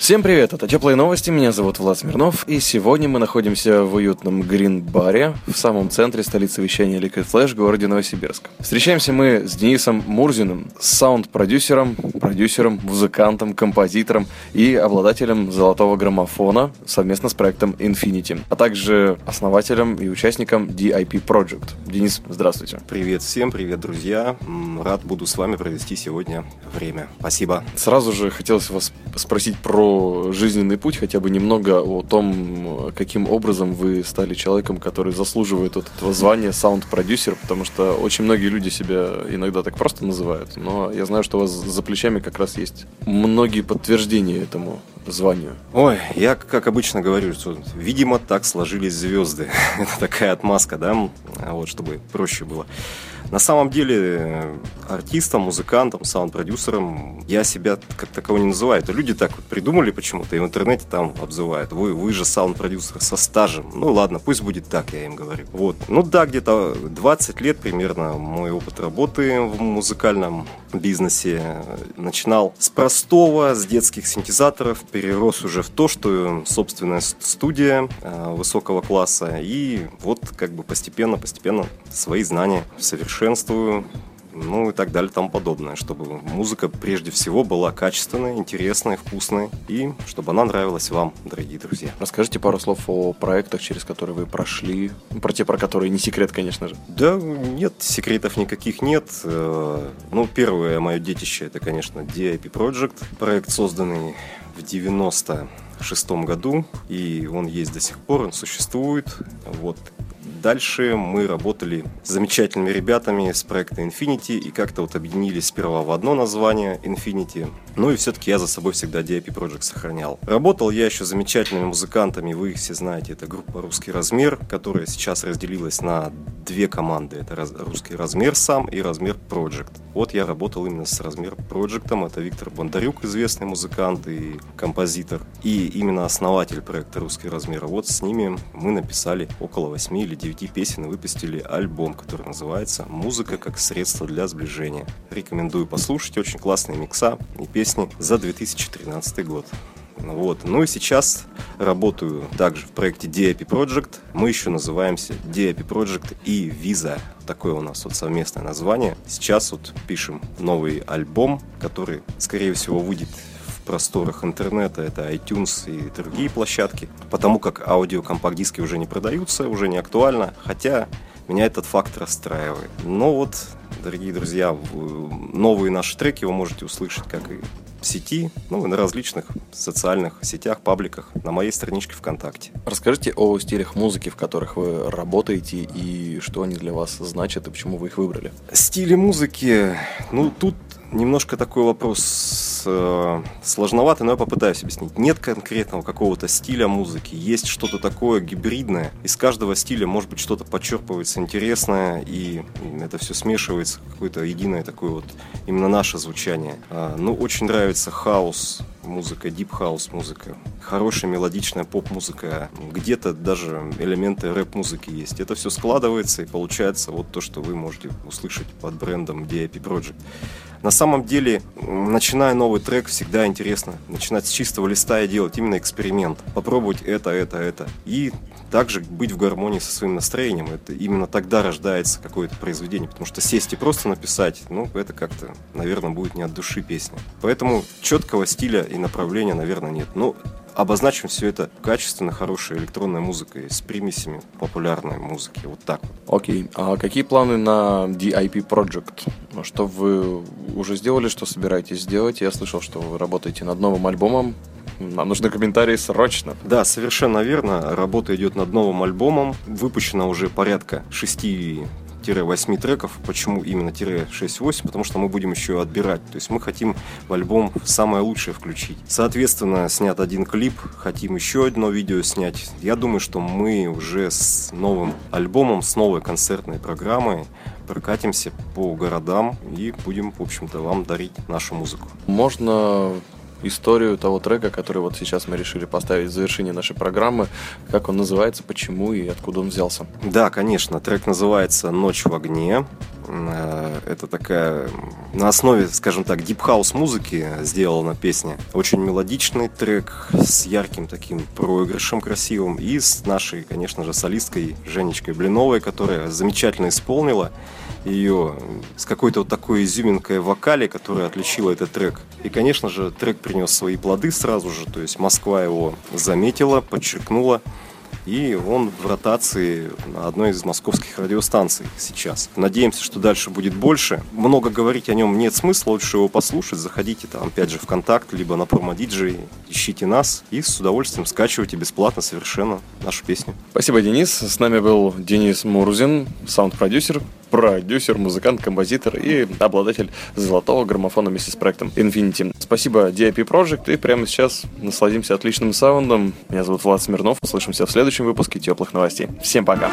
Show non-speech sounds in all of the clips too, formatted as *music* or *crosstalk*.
Всем привет, это Теплые новости, меня зовут Влад Смирнов, и сегодня мы находимся в уютном грин-баре в самом центре столицы вещания Liquid Flash, городе Новосибирск. Встречаемся мы с Денисом Мурзиным, саунд-продюсером, продюсером, музыкантом, композитором и обладателем золотого граммофона совместно с проектом Infinity, а также основателем и участником DIP Project. Денис, здравствуйте. Привет всем, привет, друзья. Рад буду с вами провести сегодня время. Спасибо. Сразу же хотелось вас спросить про жизненный путь, хотя бы немного о том, каким образом вы стали человеком, который заслуживает вот этого звания саунд-продюсер, потому что очень многие люди себя иногда так просто называют, но я знаю, что у вас за плечами как раз есть многие подтверждения этому званию. Ой, я, как обычно говорю, что, видимо, так сложились звезды. *laughs* Это такая отмазка, да, вот, чтобы проще было. На самом деле, э, артистом, музыкантом, саунд-продюсером я себя как такового не называю. Это люди так вот придумали почему-то и в интернете там обзывают. Вы, вы же саунд-продюсер со стажем. Ну ладно, пусть будет так, я им говорю. Вот. Ну да, где-то 20 лет примерно мой опыт работы в музыкальном бизнесе начинал с простого, с детских синтезаторов, перерос уже в то, что собственная студия э, высокого класса. И вот как бы постепенно-постепенно свои знания совершенствую, ну и так далее, тому подобное, чтобы музыка прежде всего была качественной, интересной, вкусной, и чтобы она нравилась вам, дорогие друзья. Расскажите пару слов о проектах, через которые вы прошли, про те, про которые не секрет, конечно же. Да, нет, секретов никаких нет. Э, Ну, первое мое детище, это, конечно, DIP Project, проект, созданный в 96 году, и он есть до сих пор, он существует. Вот. Дальше мы работали с замечательными ребятами с проекта Infinity и как-то вот объединились сперва в одно название Infinity. Ну и все-таки я за собой всегда DIP Project сохранял. Работал я еще замечательными музыкантами, вы их все знаете, это группа «Русский размер», которая сейчас разделилась на две команды. Это «Русский размер» сам и «Размер Project». Вот я работал именно с «Размер Project», это Виктор Бондарюк, известный музыкант и композитор, и именно основатель проекта «Русский размер». Вот с ними мы написали около 8 или 9 песен и выпустили альбом, который называется «Музыка как средство для сближения». Рекомендую послушать, очень классные микса и песни за 2013 год. Вот. Ну и сейчас работаю также в проекте DIP Project. Мы еще называемся DIP Project и Visa. Такое у нас вот совместное название. Сейчас вот пишем новый альбом, который, скорее всего, выйдет просторах интернета, это iTunes и другие площадки, потому как аудиокомпакт-диски уже не продаются, уже не актуально, хотя меня этот факт расстраивает. Но вот, дорогие друзья, новые наши треки вы можете услышать как и в сети, ну и на различных социальных сетях, пабликах, на моей страничке ВКонтакте. Расскажите о стилях музыки, в которых вы работаете, и что они для вас значат, и почему вы их выбрали. Стили музыки, ну тут немножко такой вопрос э, сложноватый, но я попытаюсь объяснить. Нет конкретного какого-то стиля музыки, есть что-то такое гибридное. Из каждого стиля, может быть, что-то подчерпывается интересное, и это все смешивается в какое-то единое такое вот именно наше звучание. А, ну, очень нравится house музыка, deep house музыка, хорошая мелодичная поп-музыка, где-то даже элементы рэп-музыки есть. Это все складывается и получается вот то, что вы можете услышать под брендом DIP Project. На самом деле, начиная новый трек, всегда интересно начинать с чистого листа и делать именно эксперимент. Попробовать это, это, это. И также быть в гармонии со своим настроением. Это именно тогда рождается какое-то произведение. Потому что сесть и просто написать, ну, это как-то, наверное, будет не от души песня. Поэтому четкого стиля и направления, наверное, нет. Ну, обозначим все это качественно хорошей электронной музыкой с примесями популярной музыки. Вот так вот. Окей, а какие планы на DIP Project? Что вы уже сделали, что собираетесь сделать? Я слышал, что вы работаете над новым альбомом. Нам нужны комментарии срочно. Да, совершенно верно. Работа идет над новым альбомом. Выпущено уже порядка 6 треков. Почему именно тире 6-8? Потому что мы будем еще отбирать. То есть мы хотим в альбом самое лучшее включить. Соответственно, снят один клип, хотим еще одно видео снять. Я думаю, что мы уже с новым альбомом, с новой концертной программой прокатимся по городам и будем, в общем-то, вам дарить нашу музыку. Можно историю того трека, который вот сейчас мы решили поставить в завершение нашей программы. Как он называется, почему и откуда он взялся? Да, конечно. Трек называется «Ночь в огне». Э, это такая на основе, скажем так, deep house музыки сделана песня. Очень мелодичный трек с ярким таким проигрышем красивым и с нашей, конечно же, солисткой Женечкой Блиновой, которая замечательно исполнила ее с какой-то вот такой изюминкой в вокале, которая отличила этот трек. И, конечно же, трек принес свои плоды сразу же, то есть Москва его заметила, подчеркнула, и он в ротации на одной из московских радиостанций сейчас. Надеемся, что дальше будет больше. Много говорить о нем нет смысла, лучше его послушать. Заходите там, опять же, в контакт, либо на PromoDJ, ищите нас и с удовольствием скачивайте бесплатно совершенно нашу песню. Спасибо, Денис. С нами был Денис Мурзин, саунд-продюсер, продюсер, музыкант, композитор и обладатель золотого граммофона вместе с проектом Infinity. Спасибо DIP Project и прямо сейчас насладимся отличным саундом. Меня зовут Влад Смирнов. Услышимся в следующем выпуске теплых новостей. Всем пока!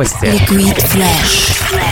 Теплые новости. Liquid Flash.